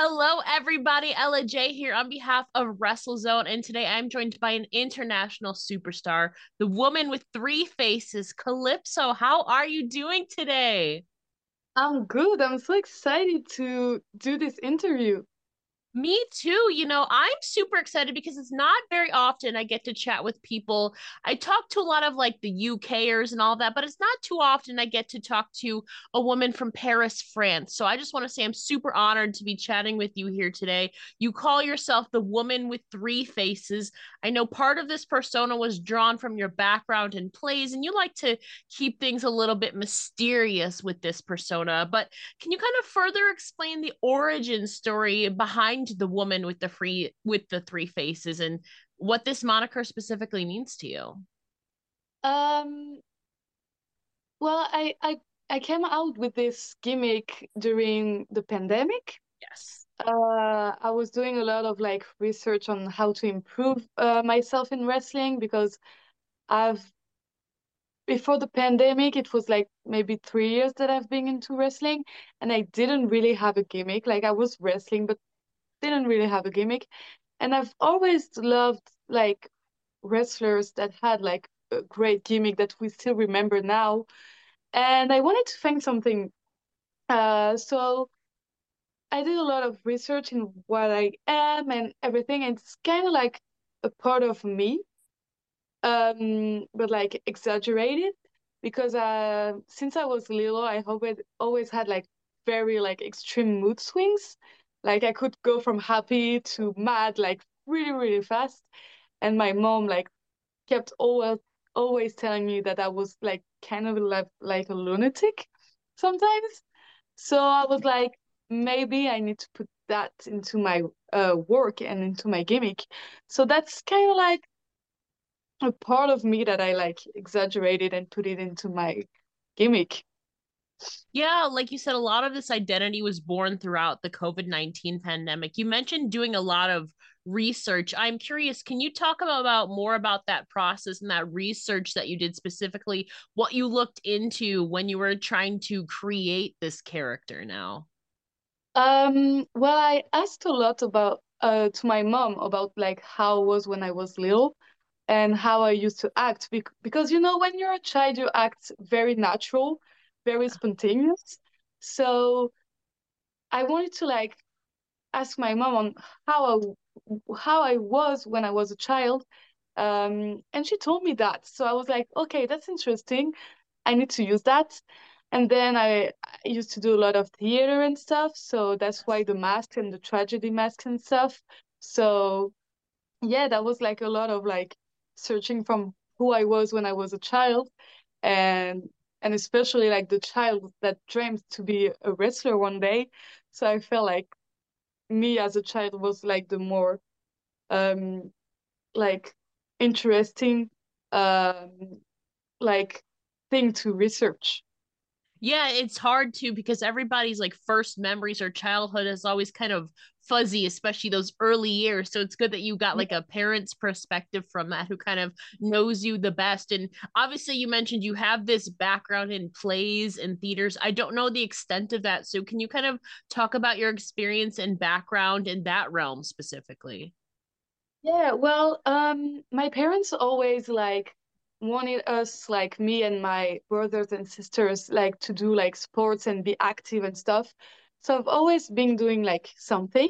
Hello, everybody. Ella Jay here on behalf of WrestleZone, and today I'm joined by an international superstar, the woman with three faces, Calypso. How are you doing today? I'm good. I'm so excited to do this interview. Me too. You know, I'm super excited because it's not very often I get to chat with people. I talk to a lot of like the UKers and all that, but it's not too often I get to talk to a woman from Paris, France. So I just want to say I'm super honored to be chatting with you here today. You call yourself the woman with three faces. I know part of this persona was drawn from your background in plays, and you like to keep things a little bit mysterious with this persona. But can you kind of further explain the origin story behind? The woman with the free with the three faces and what this moniker specifically means to you. Um well, I I I came out with this gimmick during the pandemic. Yes. Uh, I was doing a lot of like research on how to improve uh, myself in wrestling because I've before the pandemic, it was like maybe three years that I've been into wrestling, and I didn't really have a gimmick. Like I was wrestling, but didn't really have a gimmick. And I've always loved like wrestlers that had like a great gimmick that we still remember now. And I wanted to find something. Uh, so I did a lot of research in what I am and everything. And it's kind of like a part of me, um, but like exaggerated because uh, since I was little, I always always had like very like extreme mood swings. Like I could go from happy to mad like really, really fast. And my mom like kept always always telling me that I was like kind of like like a lunatic sometimes. So I was like, maybe I need to put that into my uh, work and into my gimmick. So that's kind of like a part of me that I like exaggerated and put it into my gimmick. Yeah, like you said, a lot of this identity was born throughout the COVID 19 pandemic. You mentioned doing a lot of research. I'm curious, can you talk about, more about that process and that research that you did specifically, what you looked into when you were trying to create this character now? Um, well, I asked a lot about uh to my mom about like how I was when I was little and how I used to act Bec because you know when you're a child you act very natural very spontaneous. So I wanted to like ask my mom on how I how I was when I was a child. Um, and she told me that. So I was like, okay, that's interesting. I need to use that. And then I, I used to do a lot of theater and stuff. So that's why the mask and the tragedy mask and stuff. So yeah, that was like a lot of like searching from who I was when I was a child and and especially like the child that dreams to be a wrestler one day. So I felt like me as a child was like the more um like interesting um like thing to research. Yeah, it's hard to because everybody's like first memories or childhood is always kind of fuzzy, especially those early years. So it's good that you got like a parent's perspective from that who kind of knows you the best. And obviously, you mentioned you have this background in plays and theaters. I don't know the extent of that. So can you kind of talk about your experience and background in that realm specifically? Yeah, well, um, my parents always like wanted us, like me and my brothers and sisters, like to do like sports and be active and stuff. So I've always been doing like something.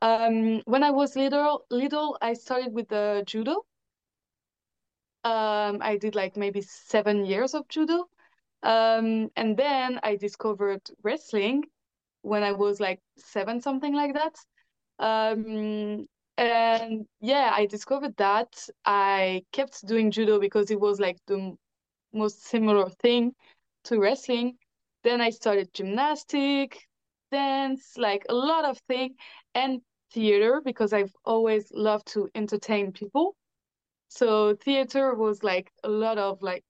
Um, when I was little, little, I started with the judo. Um, I did like maybe seven years of judo. Um, and then I discovered wrestling when I was like seven, something like that. And yeah, I discovered that. I kept doing judo because it was like the most similar thing to wrestling. Then I started gymnastic, dance, like a lot of things, and theater because I've always loved to entertain people. So theater was like a lot of like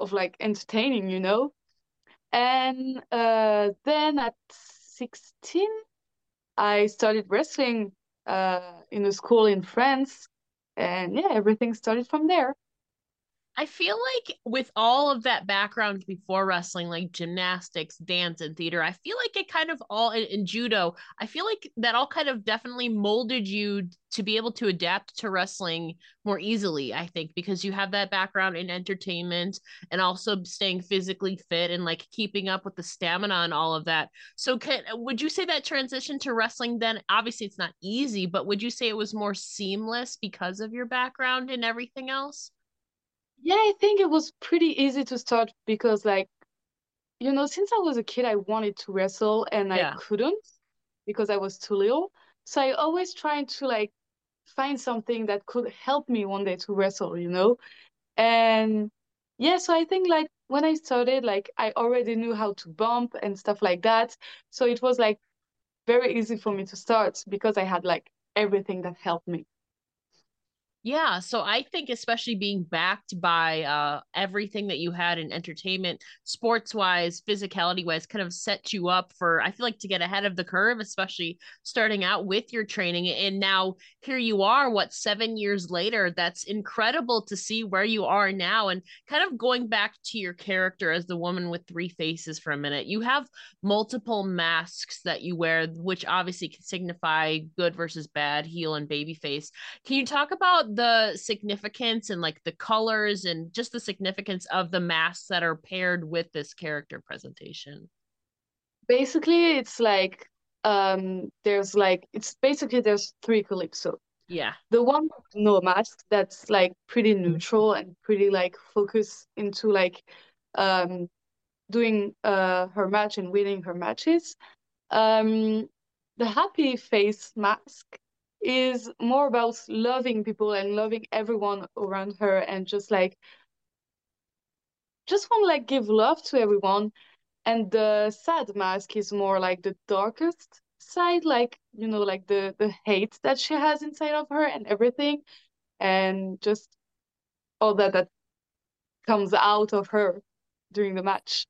of like entertaining, you know. And uh, then at 16, I started wrestling uh, in a school in France, and yeah, everything started from there. I feel like with all of that background before wrestling, like gymnastics, dance, and theater, I feel like it kind of all in, in, judo, I feel like that all kind of definitely molded you to be able to adapt to wrestling more easily, I think, because you have that background in entertainment and also staying physically fit and like keeping up with the stamina and all of that. So, can, would you say that transition to wrestling then, obviously it's not easy, but would you say it was more seamless because of your background and everything else? Yeah, I think it was pretty easy to start because, like, you know, since I was a kid, I wanted to wrestle and I couldn't because I was too little. So I always tried to like find something that could help me one day to wrestle, you know? And yeah, so I think like when I started, like I already knew how to bump and stuff like that. So it was like very easy for me to start because I had like everything that helped me. Yeah, so I think especially being backed by uh everything that you had in entertainment, sports wise, physicality wise, kind of set you up for I feel like to get ahead of the curve, especially starting out with your training. And now here you are, what seven years later. That's incredible to see where you are now. And kind of going back to your character as the woman with three faces for a minute. You have multiple masks that you wear, which obviously can signify good versus bad, heel and baby face. Can you talk about the significance and like the colors and just the significance of the masks that are paired with this character presentation? Basically, it's like um there's like it's basically there's three calypso. Yeah. The one with no mask that's like pretty neutral and pretty like focused into like um doing uh her match and winning her matches. Um the happy face mask is more about loving people and loving everyone around her and just like just want to like give love to everyone. And the sad mask is more like the darkest side like you know like the the hate that she has inside of her and everything. And just all that that comes out of her during the match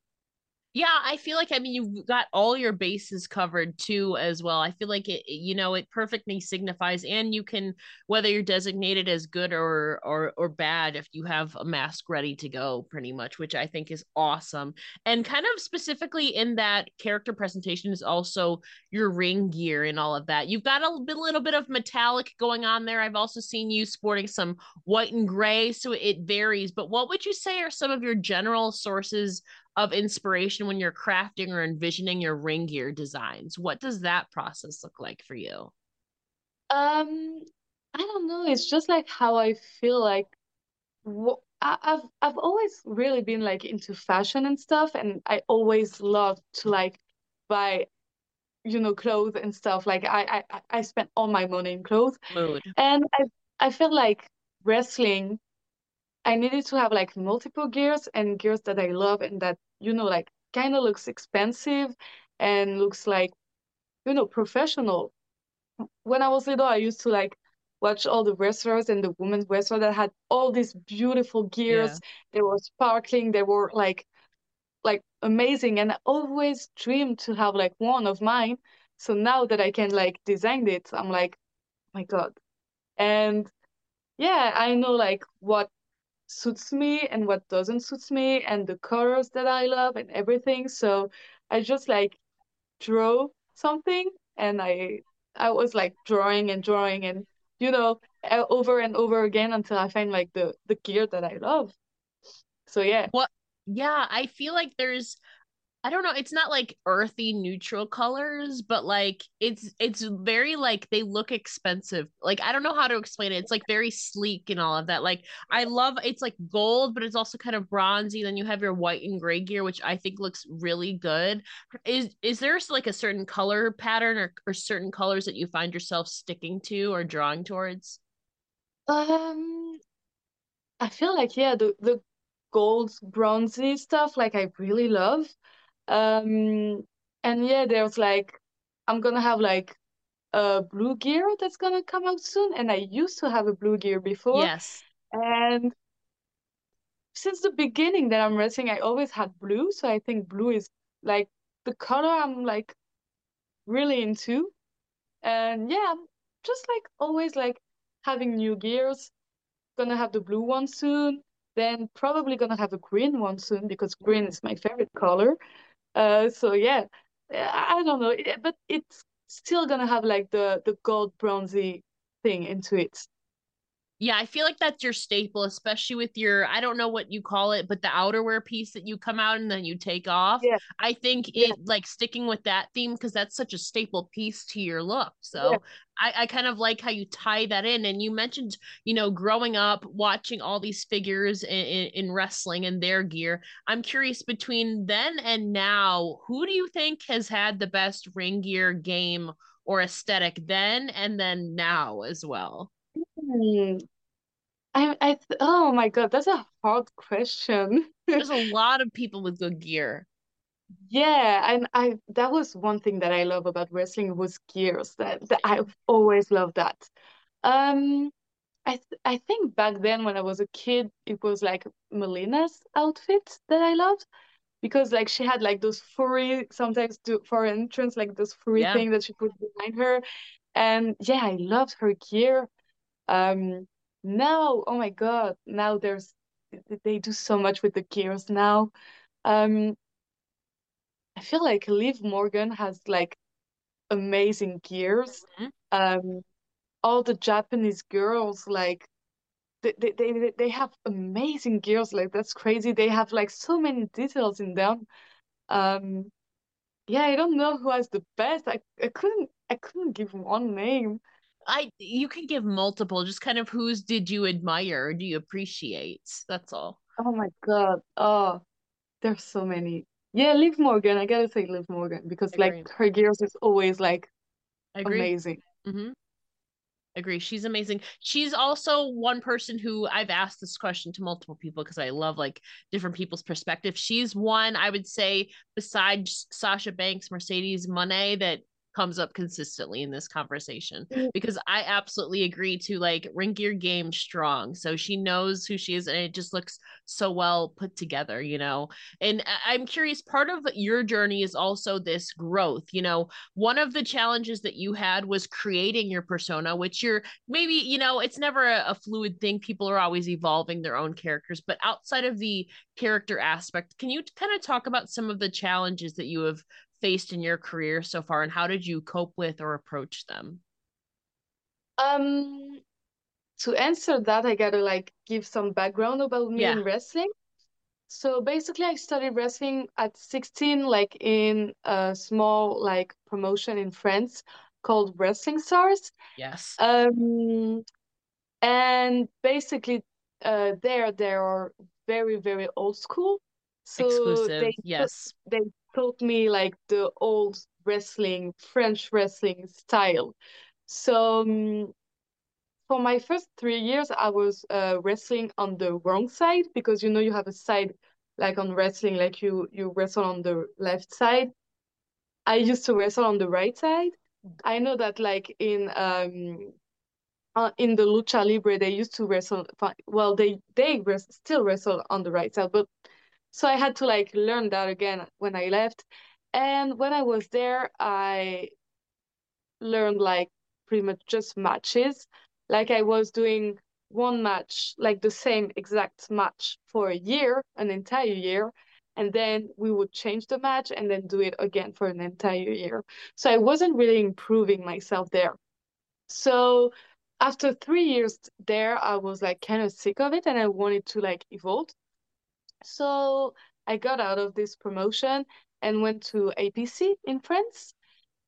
Yeah, I feel like I mean you've got all your bases covered too as well. I feel like it you know it perfectly signifies and you can whether you're designated as good or or or bad if you have a mask ready to go pretty much, which I think is awesome. And kind of specifically in that character presentation is also your ring gear and all of that. You've got a little bit of metallic going on there. I've also seen you sporting some white and gray, so it varies. But what would you say are some of your general sources of inspiration when you're crafting or envisioning your ring gear designs? What does that process look like for you? um i don't know it's just like how i feel like wh- I- I've I've always really been like into fashion and stuff and I always loved to like buy you know clothes and stuff like I I I spent all my money in clothes Mood. and I I feel like wrestling I needed to have like multiple gears and gears that I love and that, you know, like kind of looks expensive and looks like, you know, professional. When I was little, I used to like watch all the wrestlers and the women's wrestlers that had all these beautiful Yeah. gears. They were sparkling, they were like like amazing. And I always dreamed to have like one of mine. So now that I can like design it, I'm like, oh my God. And yeah, I know like what suits me and what doesn't suits me and the colors that I love and everything. So I just like draw something and I I was like drawing and drawing and you know over and over again until I find like the the gear that I love. So yeah. What yeah, I feel like there's I don't know, it's not like earthy neutral colors, but like it's it's very like they look expensive. Like I don't know how to explain it. It's like very sleek and all of that. Like I love it's like gold, but it's also kind of bronzy. Then you have your white and gray gear, which I think looks really good. Is is there like a certain color pattern or, or certain colors that you find yourself sticking to or drawing towards? Um I feel like yeah the the gold bronzy stuff like I really love. Um and yeah there's like I'm gonna have like a blue gear that's gonna come out soon, and I used to have a blue gear before. Yes. And since the beginning that I'm wrestling, I always had blue, so I think blue is like the color I'm like really into. And yeah, I'm just like always like having new gears. Gonna have the blue one soon. then probably gonna have a green one soon because green is my favorite color. Uh, so yeah, I don't know, but it's still gonna have like the the gold bronzy thing into it. Yeah, I feel like that's your staple, especially with your, I don't know what you call it, but the outerwear piece that you come out and then you take off. Yeah. I think Yeah. it like sticking with that theme because that's such a staple piece to your look. So Yeah. I, I kind of like how you tie that in. And you mentioned, you know, growing up watching all these figures in, in, in wrestling and their gear. I'm curious between then and now, who do you think has had the best ring gear game or aesthetic then and then now as well? Hmm. I I oh my God, that's a hard question. There's a lot of people with good gear. Yeah, and I that was one thing that I love about wrestling was gears. That, that I've always loved that. Um, I th I think back then when I was a kid, it was like Melina's outfit that I loved because like she had like those furry sometimes do for entrance like those furry Yeah. thing that she put behind her, and yeah, I loved her gear. Um, now, oh my God, now there's they do so much with the gears now. Um. I feel like Liv Morgan has like amazing gears. Mhm. Um, all the Japanese girls like they, they they they have amazing gears. Like that's crazy. They have like so many details in them. Um, yeah, I don't know who has the best. I I couldn't I couldn't give one name. I you can give multiple, just kind of whose did you admire or do you appreciate? That's all. Oh my God. Oh, there's so many. Yeah, Liv Morgan. I gotta say Liv Morgan because like her gears is always like amazing. hmm Agree. She's amazing. She's also one person who I've asked this question to multiple people because I love like different people's perspective. She's one I would say besides Sasha Banks, Mercedes Moné that comes up consistently in this conversation mm. because I absolutely agree to like ring your game strong. So she knows who she is and it just looks so well put together, you know. And I'm curious, part of your journey is also this growth, you know. One of the challenges that you had was creating your persona, which you're maybe, you know, it's never a, a fluid thing. People are always evolving their own characters, but outside of the character aspect, can you kind of talk about some of the challenges that you have faced in your career so far and how did you cope with or approach them? Um, to answer that, I gotta like give some background about me Yeah. in wrestling. So basically, I started wrestling at 16, like in a small like promotion in France called Wrestling Stars. Yes. Um, and basically, uh, there they are very, very old school. So Exclusive. they Yes. they taught me like the old wrestling, French wrestling style. So um, for my first three years, I was uh, wrestling on the wrong side because you know you have a side like on wrestling, like you you wrestle on the left side. I used to wrestle on the right side. I know that like in um uh, in the lucha libre they used to wrestle well they they res still wrestle on the right side, but so I had to like learn that again when I left. And when I was there, I learned like pretty much just matches. Like I was doing one match, like the same exact match for a year, an entire year, and then we would change the match and then do it again for an entire year. So I wasn't really improving myself there. So after three years there, I was like kind of sick of it and I wanted to like evolve. So I got out of this promotion and went to APC in France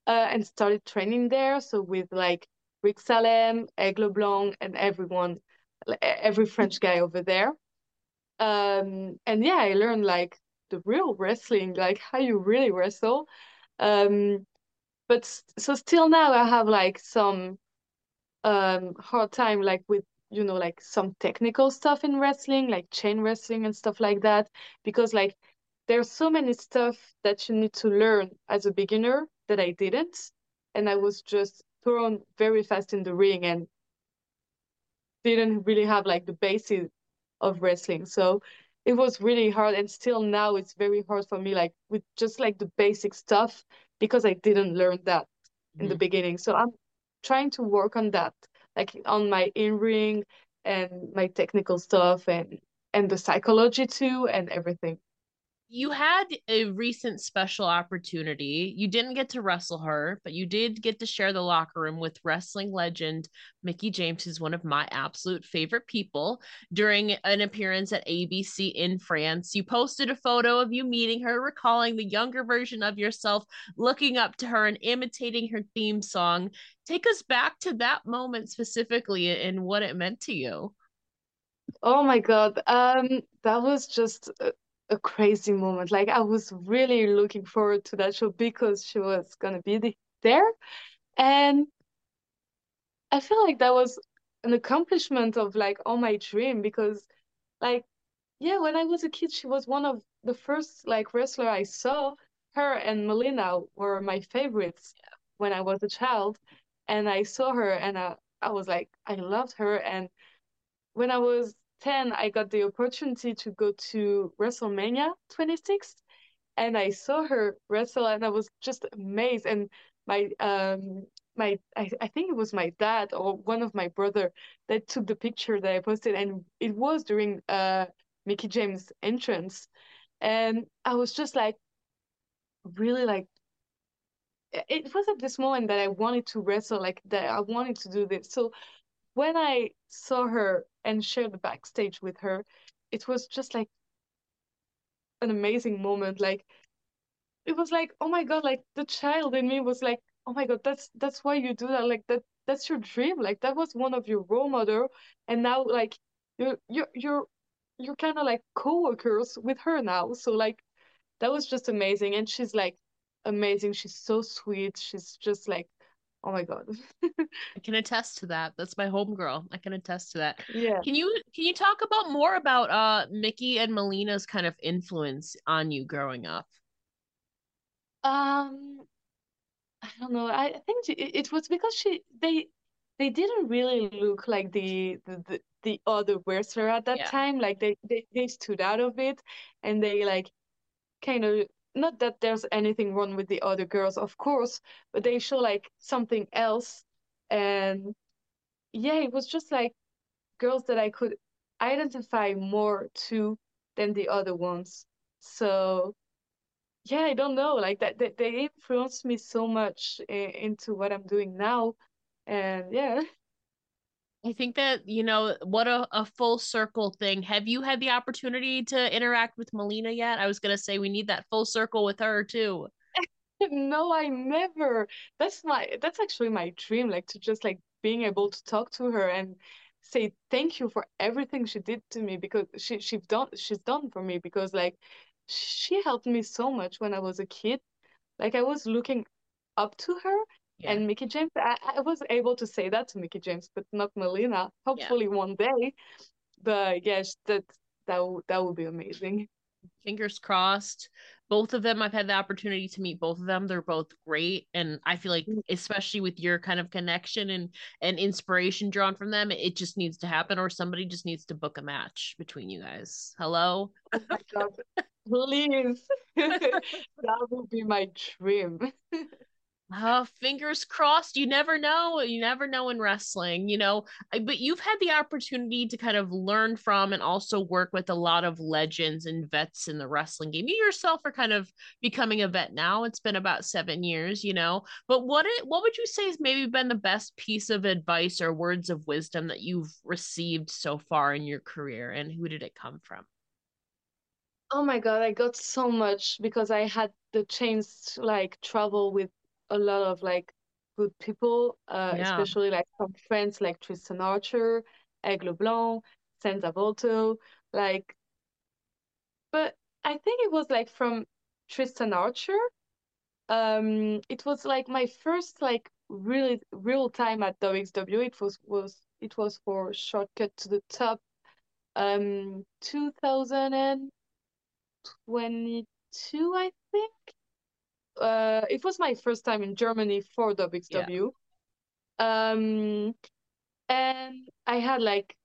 uh, and started training there. So with like Rick Salem, Aigle Blanc, and everyone, every French guy over there. Um, and yeah, I learned like the real wrestling, like how you really wrestle. Um, but so still now I have like some um hard time like with you know like some technical stuff in wrestling, like chain wrestling and stuff like that, because like there's so many stuff that you need to learn as a beginner that I didn't, and I was just thrown very fast in the ring and didn't really have like the basis of wrestling. So it was really hard, and still now it's very hard for me, like with just like the basic stuff, because I didn't learn that in the Mhm. beginning. So I'm trying to work on that, like on my in-ring and my technical stuff and and the psychology too and everything you had a recent special opportunity. You didn't get to wrestle her, but you did get to share the locker room with wrestling legend Mickie James, who's one of my absolute favorite people, during an appearance at APC in France. You posted a photo of you meeting her, recalling the younger version of yourself, looking up to her and imitating her theme song. Take us back to that moment specifically and what it meant to you. Oh my God. Um, that was just a crazy moment. Like I was really looking forward to that show because she was gonna be the, there, and I feel like that was an accomplishment of like all my dream because, like, yeah, when I was a kid, she was one of the first like wrestler I saw. Her and Melina were my favorites when I was a child, and I saw her and I, I was like I loved her and when I was 10, I got the opportunity to go to WrestleMania 26 and I saw her wrestle and I was just amazed. And my um my I, I think it was my dad or one of my brother that took the picture that I posted and it was during uh Mickie James entrance. And I was just like really like it was at this moment that I wanted to wrestle, like that I wanted to do this. So when I saw her and shared the backstage with her, it was just like an amazing moment. Like it was like, oh my God, like the child in me was like, oh my God, that's that's why you do that. Like that that's your dream. Like that was one of your role model. And now like you're you're you're you're kind of like co-workers with her now. So like that was just amazing. And she's like amazing. She's so sweet. She's just like Oh my god. I can attest to that. That's my homegirl. I can attest to that. Yeah. Can you can you talk about more about uh Mickie and Melina's kind of influence on you growing up? Um I don't know. I think it, it was because she they they didn't really look like the the, the, the other wrestler at that yeah. time. Like they, they they stood out of it and they like kind of not that there's anything wrong with the other girls, of course, but they show like something else. And yeah, it was just like girls that I could identify more to than the other ones. So yeah, I don't know, like that they, they influenced me so much in, into what I'm doing now. And yeah. I think that, you know, what a, a full circle thing. Have you had the opportunity to interact with Melina yet? I was going to say we need that full circle with her too. no, I never. That's my, that's actually my dream, like to just like being able to talk to her and say thank you for everything she did to me because she, she's done, she's done for me because like she helped me so much when I was a kid. Like I was looking up to her yeah. And Mickie James, I, I was able to say that to Mickie James, but not Melina. Hopefully yeah. one day. But yes, that that that would be amazing. Fingers crossed. Both of them, I've had the opportunity to meet both of them. They're both great, and I feel like, mm. especially with your kind of connection and and inspiration drawn from them, it just needs to happen, or somebody just needs to book a match between you guys. Hello. Oh please! that would be my dream. Uh, fingers crossed. You never know. You never know in wrestling, you know. But you've had the opportunity to kind of learn from and also work with a lot of legends and vets in the wrestling game. You yourself are kind of becoming a vet now. It's been about seven years, you know. But what it, what would you say has maybe been the best piece of advice or words of wisdom that you've received so far in your career, and who did it come from? Oh my God, I got so much because I had the chance to like travel with a lot of like good people, uh, yeah. especially like some friends like Tristan Archer, Aigle Blanc, Senza Volto, like. But I think it was like from Tristan Archer. Um, it was like my first like really real time at WXW. It was was it was for Shortcut to the Top, um, 2022, I think uh, it was my first time in Germany for WXW. Yeah. Um, and I had like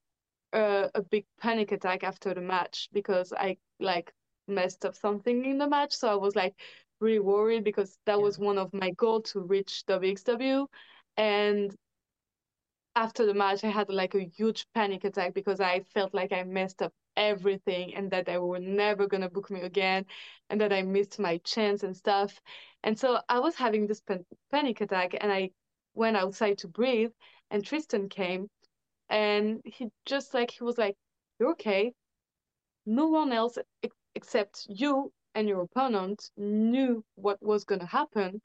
a, a big panic attack after the match because I like messed up something in the match. So I was like really worried because that yeah. was one of my goals to reach WXW. And after the match, I had like a huge panic attack because I felt like I messed up everything and that they were never gonna book me again and that I missed my chance and stuff. And so I was having this pan- panic attack and I went outside to breathe and Tristan came and he just like he was like, You're okay. No one else ex- except you and your opponent knew what was gonna happen.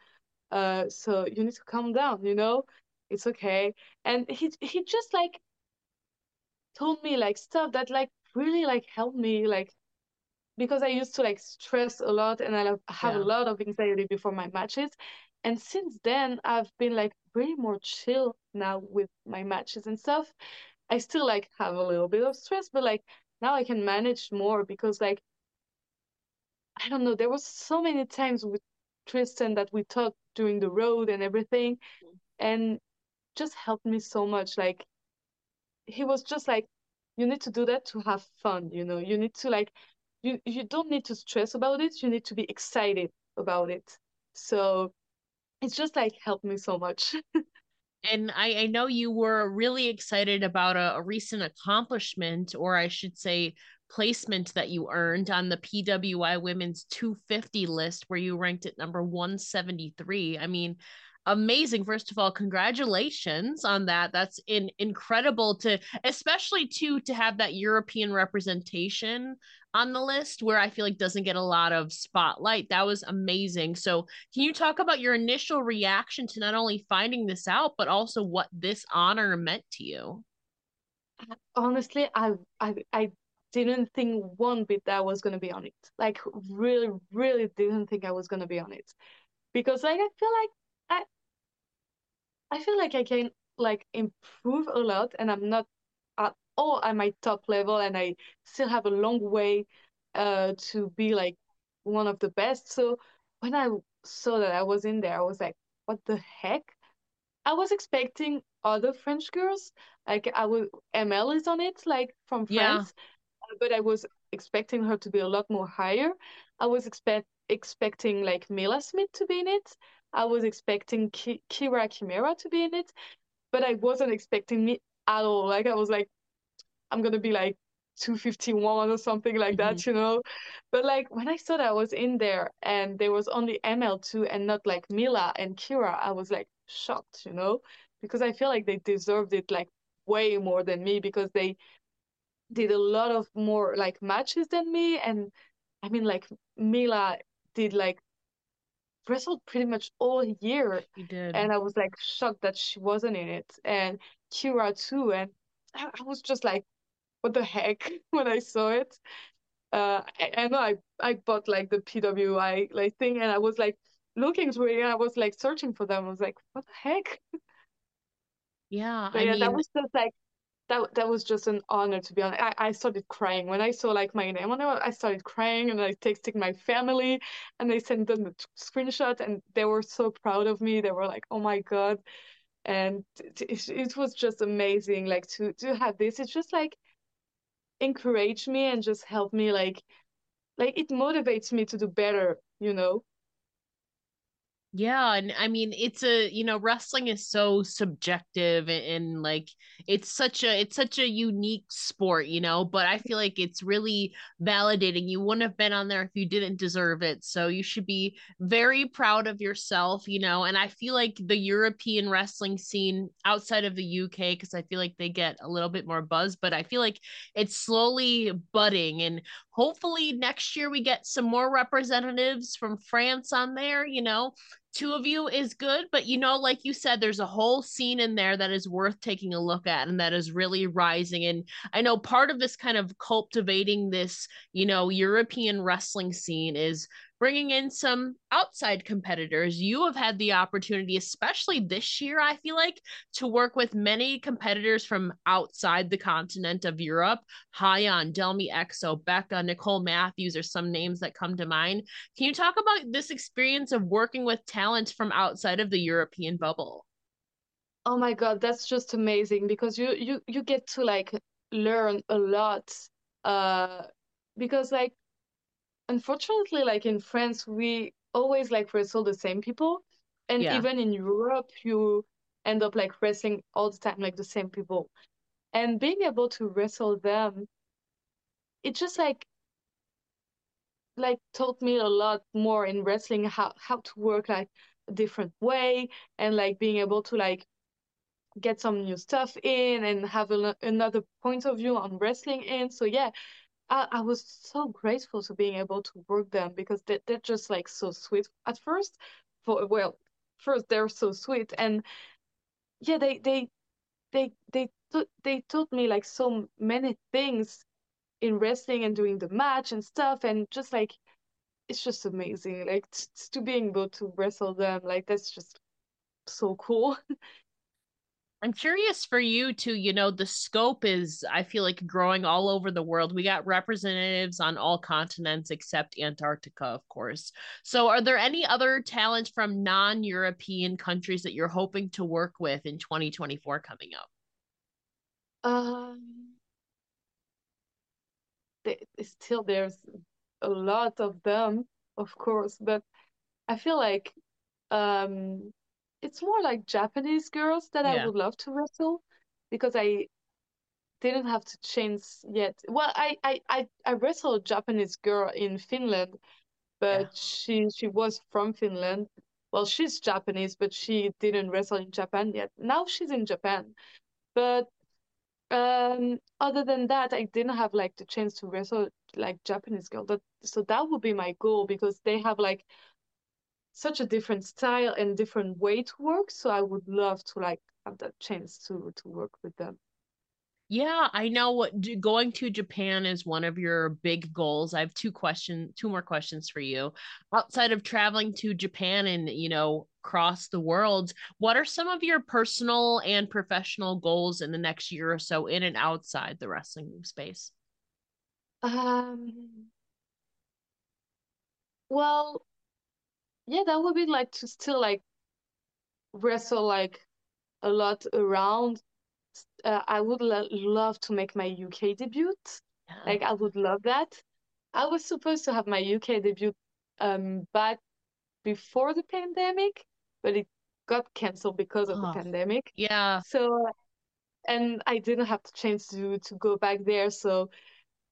Uh so you need to calm down, you know? It's okay. And he he just like told me like stuff that like really like helped me like because I used to like stress a lot and I have yeah. a lot of anxiety before my matches. And since then, I've been like way more chill now with my matches and stuff. I still like have a little bit of stress, but like now I can manage more because like I don't know, there was so many times with Tristan that we talked during the road and everything, mm. and just helped me so much. Like he was just like, you need to do that to have fun, you know. You need to like you you don't need to stress about it. You need to be excited about it. So it's just like helped me so much. and I, I know you were really excited about a, a recent accomplishment, or I should say, placement that you earned on the PWI Women's 250 list, where you ranked at number 173. I mean, amazing first of all congratulations on that. That's in, incredible to especially to to have that european representation on the list where i feel like doesn't get a lot of spotlight. That was amazing. So can you talk about your initial reaction to not only finding this out but also what this honor meant to you? Honestly i i, I didn't think one bit that i was to be on it. Like really really didn't think i was to be on it. Because like i feel like I, I feel like I can like improve a lot and I'm not at all at my top level and I still have a long way uh to be like one of the best. So when I saw that I was in there, I was like, what the heck? I was expecting other French girls. Like I was ML is on it, like from France. Yeah. But I was expecting her to be a lot more higher. I was expect expecting like Mila Smith to be in it. I was expecting Ki- Kira Chimera to be in it, but I wasn't expecting me at all. Like I was like, I'm gonna be like 251 or something like mm-hmm. that, you know. But like when I saw that I was in there and there was only ML2 and not like Mila and Kira, I was like shocked, you know, because I feel like they deserved it like way more than me because they did a lot of more like matches than me and I mean like Mila did like wrestled pretty much all year. She did. And I was like shocked that she wasn't in it. And Kira too. And I, I was just like, what the heck when I saw it. Uh, I, I know I, I bought like the PWI like thing and I was like looking through it and I was like searching for them. I was like, what the heck? Yeah. But I yeah, mean... that was just like that that was just an honor to be honest. I, I started crying when I saw like my name on it. I started crying and I texted my family and they sent them the screenshot and they were so proud of me. They were like, "Oh my god!" And it, it was just amazing, like to to have this. It's just like encourage me and just help me, like like it motivates me to do better, you know. Yeah, and I mean it's a you know wrestling is so subjective and, and, like it's such a it's such a unique sport, you know, but I feel like it's really validating. You wouldn't have been on there if you didn't deserve it. So you should be very proud of yourself, you know, and I feel like the European wrestling scene outside of the UK because I feel like they get a little bit more buzz, but I feel like it's slowly budding and hopefully next year we get some more representatives from France on there, you know two of you is good, but you know, like you said, there's a whole scene in there that is worth taking a look at and that is really rising. And I know part of this kind of cultivating this, you know, European wrestling scene is bringing in some outside competitors. You have had the opportunity, especially this year, I feel like, to work with many competitors from outside the continent of Europe. Hyan, Delmi Exo, Becca, Nicole Matthews are some names that come to mind. Can you talk about this experience of working with talent from outside of the European bubble? Oh my god, that's just amazing because you you you get to like learn a lot uh because like unfortunately, like in France, we always like wrestle the same people. And yeah. even in Europe, you end up like wrestling all the time, like the same people. And being able to wrestle them, it just like like taught me a lot more in wrestling how how to work like a different way and like being able to like get some new stuff in and have a, another point of view on wrestling in so yeah I, I was so grateful to being able to work them because they, they're just like so sweet. At first for well first they're so sweet and yeah they they they they they taught me like so many things in wrestling and doing the match and stuff and just like it's just amazing like to being able to wrestle them like that's just so cool I'm curious for you too. You know, the scope is, I feel like, growing all over the world. We got representatives on all continents except Antarctica, of course. So, are there any other talents from non European countries that you're hoping to work with in 2024 coming up? Um, they, still there's a lot of them, of course, but I feel like um it's more like Japanese girls that I would love to wrestle because I didn't have to change yet. Well, I I I, I wrestled a Japanese girl in Finland, but yeah. she she was from Finland. Well, she's Japanese, but she didn't wrestle in Japan yet. Now she's in Japan. But um other than that, I didn't have like the chance to wrestle like Japanese girl. That so that would be my goal because they have like such a different style and different way to work. So I would love to like have that chance to to work with them. Yeah, I know what going to Japan is one of your big goals. I have two questions, two more questions for you. Outside of traveling to Japan and, you know, across the world, what are some of your personal and professional goals in the next year or so in and outside the wrestling space? Um well, yeah, that would be like to still like wrestle like a lot around. Uh, I would lo love to make my UK debut. Yeah. Like I would love that. I was supposed to have my UK debut um back before the pandemic, but it got canceled because of oh, the pandemic. Yeah. So and I didn't have the chance to to go back there. So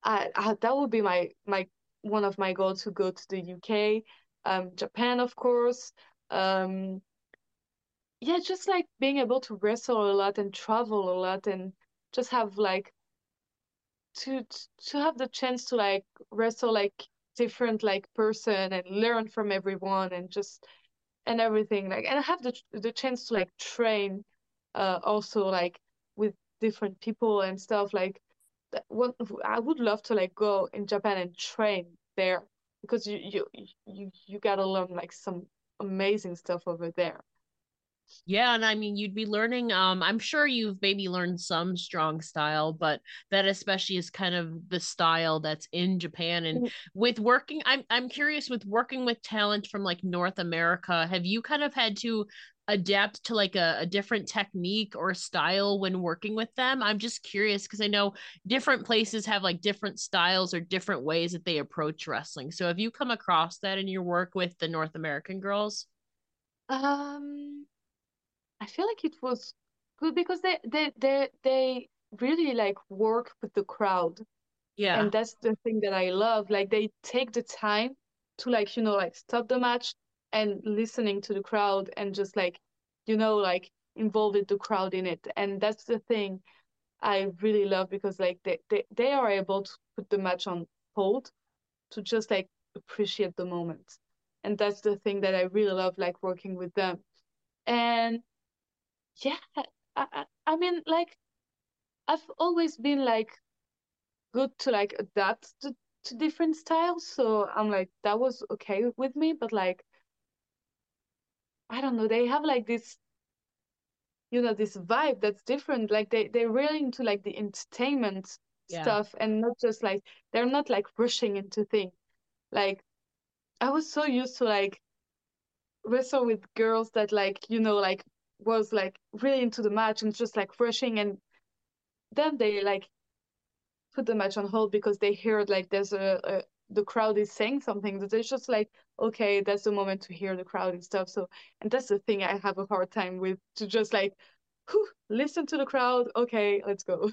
I, I that would be my my one of my goals to go to the UK um, Japan, of course. Um, yeah, just like being able to wrestle a lot and travel a lot and just have like to to have the chance to like wrestle like different like person and learn from everyone and just and everything like and I have the the chance to like train uh also like with different people and stuff like what I would love to like go in Japan and train there because you you you you gotta learn like some amazing stuff over there. Yeah, and I mean you'd be learning um I'm sure you've maybe learned some strong style, but that especially is kind of the style that's in Japan and mm. with working I'm I'm curious with working with talent from like North America, have you kind of had to adapt to like a, a different technique or style when working with them? I'm just curious because I know different places have like different styles or different ways that they approach wrestling. So have you come across that in your work with the North American girls? Um I feel like it was good because they they they they really like work with the crowd. Yeah. And that's the thing that I love. Like they take the time to like, you know, like stop the match, and listening to the crowd and just like you know like involving the crowd in it and that's the thing i really love because like they, they, they are able to put the match on hold to just like appreciate the moment and that's the thing that i really love like working with them and yeah i i, I mean like i've always been like good to like adapt to, to different styles so i'm like that was okay with me but like I don't know, they have like this, you know, this vibe that's different. Like they, they're really into like the entertainment yeah. stuff and not just like, they're not like rushing into things. Like I was so used to like wrestle with girls that like, you know, like was like really into the match and just like rushing and then they like put the match on hold because they heard like there's a, a the crowd is saying something that it's just like okay that's the moment to hear the crowd and stuff. So and that's the thing i have a hard time with to just like whew, listen to the crowd. Okay let's go.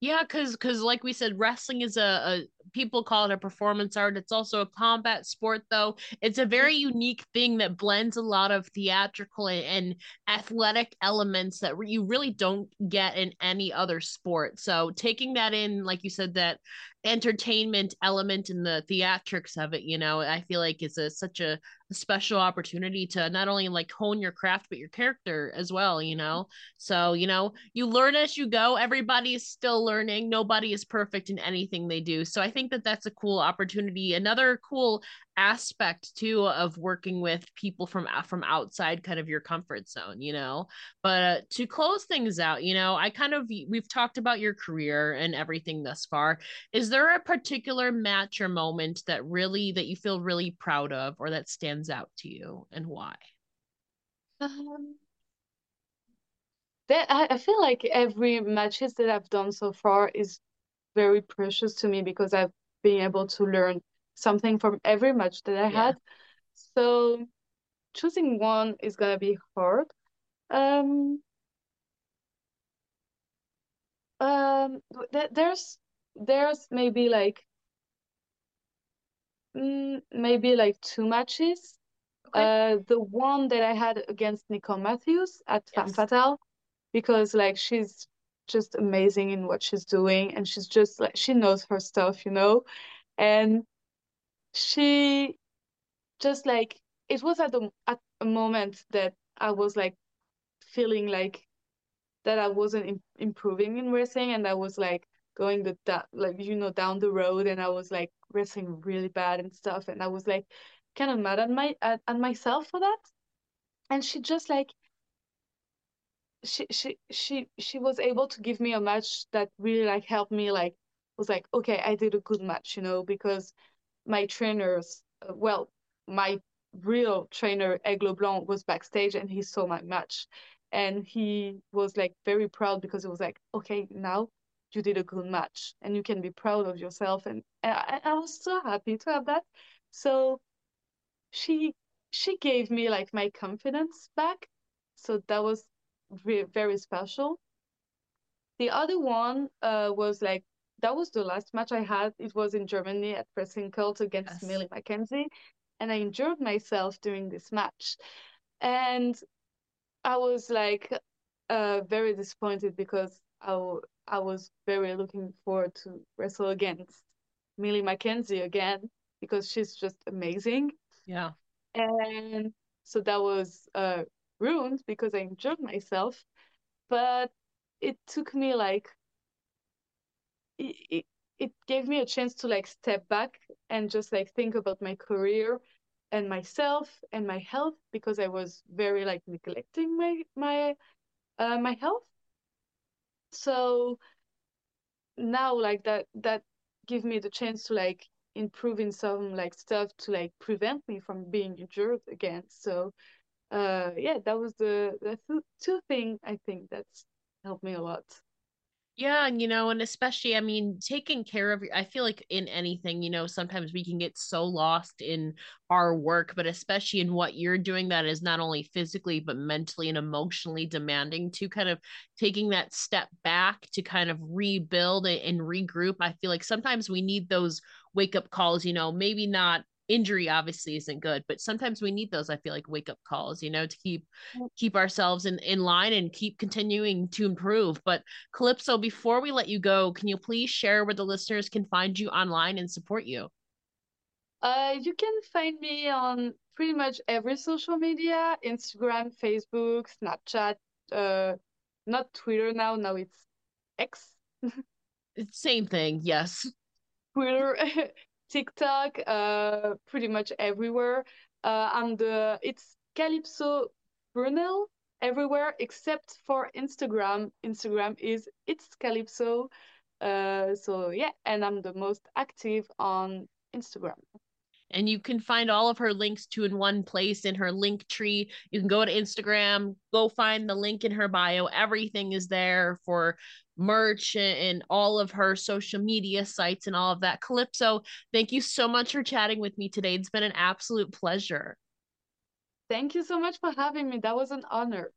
Yeah because because like we said wrestling is a, a people call it a performance art. It's also a combat sport, though. It's a very mm-hmm. unique thing that blends a lot of theatrical and, and athletic elements that you really don't get in any other sport. So taking that in, like you said, that entertainment element and the theatrics of it you know i feel like it's a such a, a, special opportunity to not only like hone your craft but your character as well you know so you know you learn as you go everybody is still learning nobody is perfect in anything they do so i think that that's a cool opportunity. Another cool aspect too of working with people from from outside kind of your comfort zone you know? But uh, to close things out you know i kind of we've talked about your career and everything thus far. Is there a particular match or moment that really that you feel really proud of or that stands out to you and why? Um that I, I feel like every matches that i've done so far is very precious to me because i've been able to learn something from every match that I yeah. had. So choosing one is gonna be hard. Um, um, th there's there's maybe like mm, maybe like two matches. Okay. Uh, the one that I had against Nicole Matthews at yes. Femme Fatale, because like she's just amazing in what she's doing, and she's just like she knows her stuff, you know, and she just like it was at the at a moment that I was like feeling like that I wasn't Im- improving in wrestling and I was like going the da- like you know down the road and I was like wrestling really bad and stuff and I was like kind of mad at my at, at myself for that. And she just like she she she she was able to give me a match that really like helped me like was like okay I did a good match you know because my trainers, uh, well, my real trainer, Aigle Blanc, was backstage and he saw my match. And he was like very proud because it was like, okay, now you did a good match and you can be proud of yourself. And, and I, I was so happy to have that. So she she gave me like my confidence back. So that was very special. The other one uh, was like that was the last match I had. It was in Germany at Pressing Cult against yes. Millie McKenzie. And I enjoyed myself during this match. And I was like uh, very disappointed because I, I was very looking forward to wrestle against Millie McKenzie again because she's just amazing. Yeah. And so that was uh, ruined because I enjoyed myself. But it took me like it, it gave me a chance to like step back and just like think about my career and myself and my health because I was very like neglecting my my uh, my health. So now like that that give me the chance to like improve in some like stuff to like prevent me from being injured again. So uh yeah, that was the the th- two thing I think that's helped me a lot. Yeah, and you know, and especially, I mean, taking care of, I feel like in anything, you know, sometimes we can get so lost in our work, but especially in what you're doing that is not only physically, but mentally and emotionally demanding to kind of taking that step back to kind of rebuild and regroup. I feel like sometimes we need those wake up calls, you know, maybe not injury obviously isn't good but sometimes we need those i feel like wake up calls you know to keep keep ourselves in in line and keep continuing to improve. But calypso before we let you go can you please share where the listeners can find you online and support you? Uh you can find me on pretty much every social media instagram facebook snapchat uh not twitter now now it's x. Same thing yes. Twitter TikTok, uh, pretty much everywhere. Uh, and the it's Calypso Brunel everywhere except for Instagram. Instagram is it's Calypso. Uh, so yeah, and I'm the most active on Instagram and you can find all of her links to in one place in her link tree. You can go to Instagram, go find the link in her bio. Everything is there for merch and all of her social media sites and all of that. Calypso, thank you so much for chatting with me today. It's been an absolute pleasure. Thank you so much for having me. That was an honor.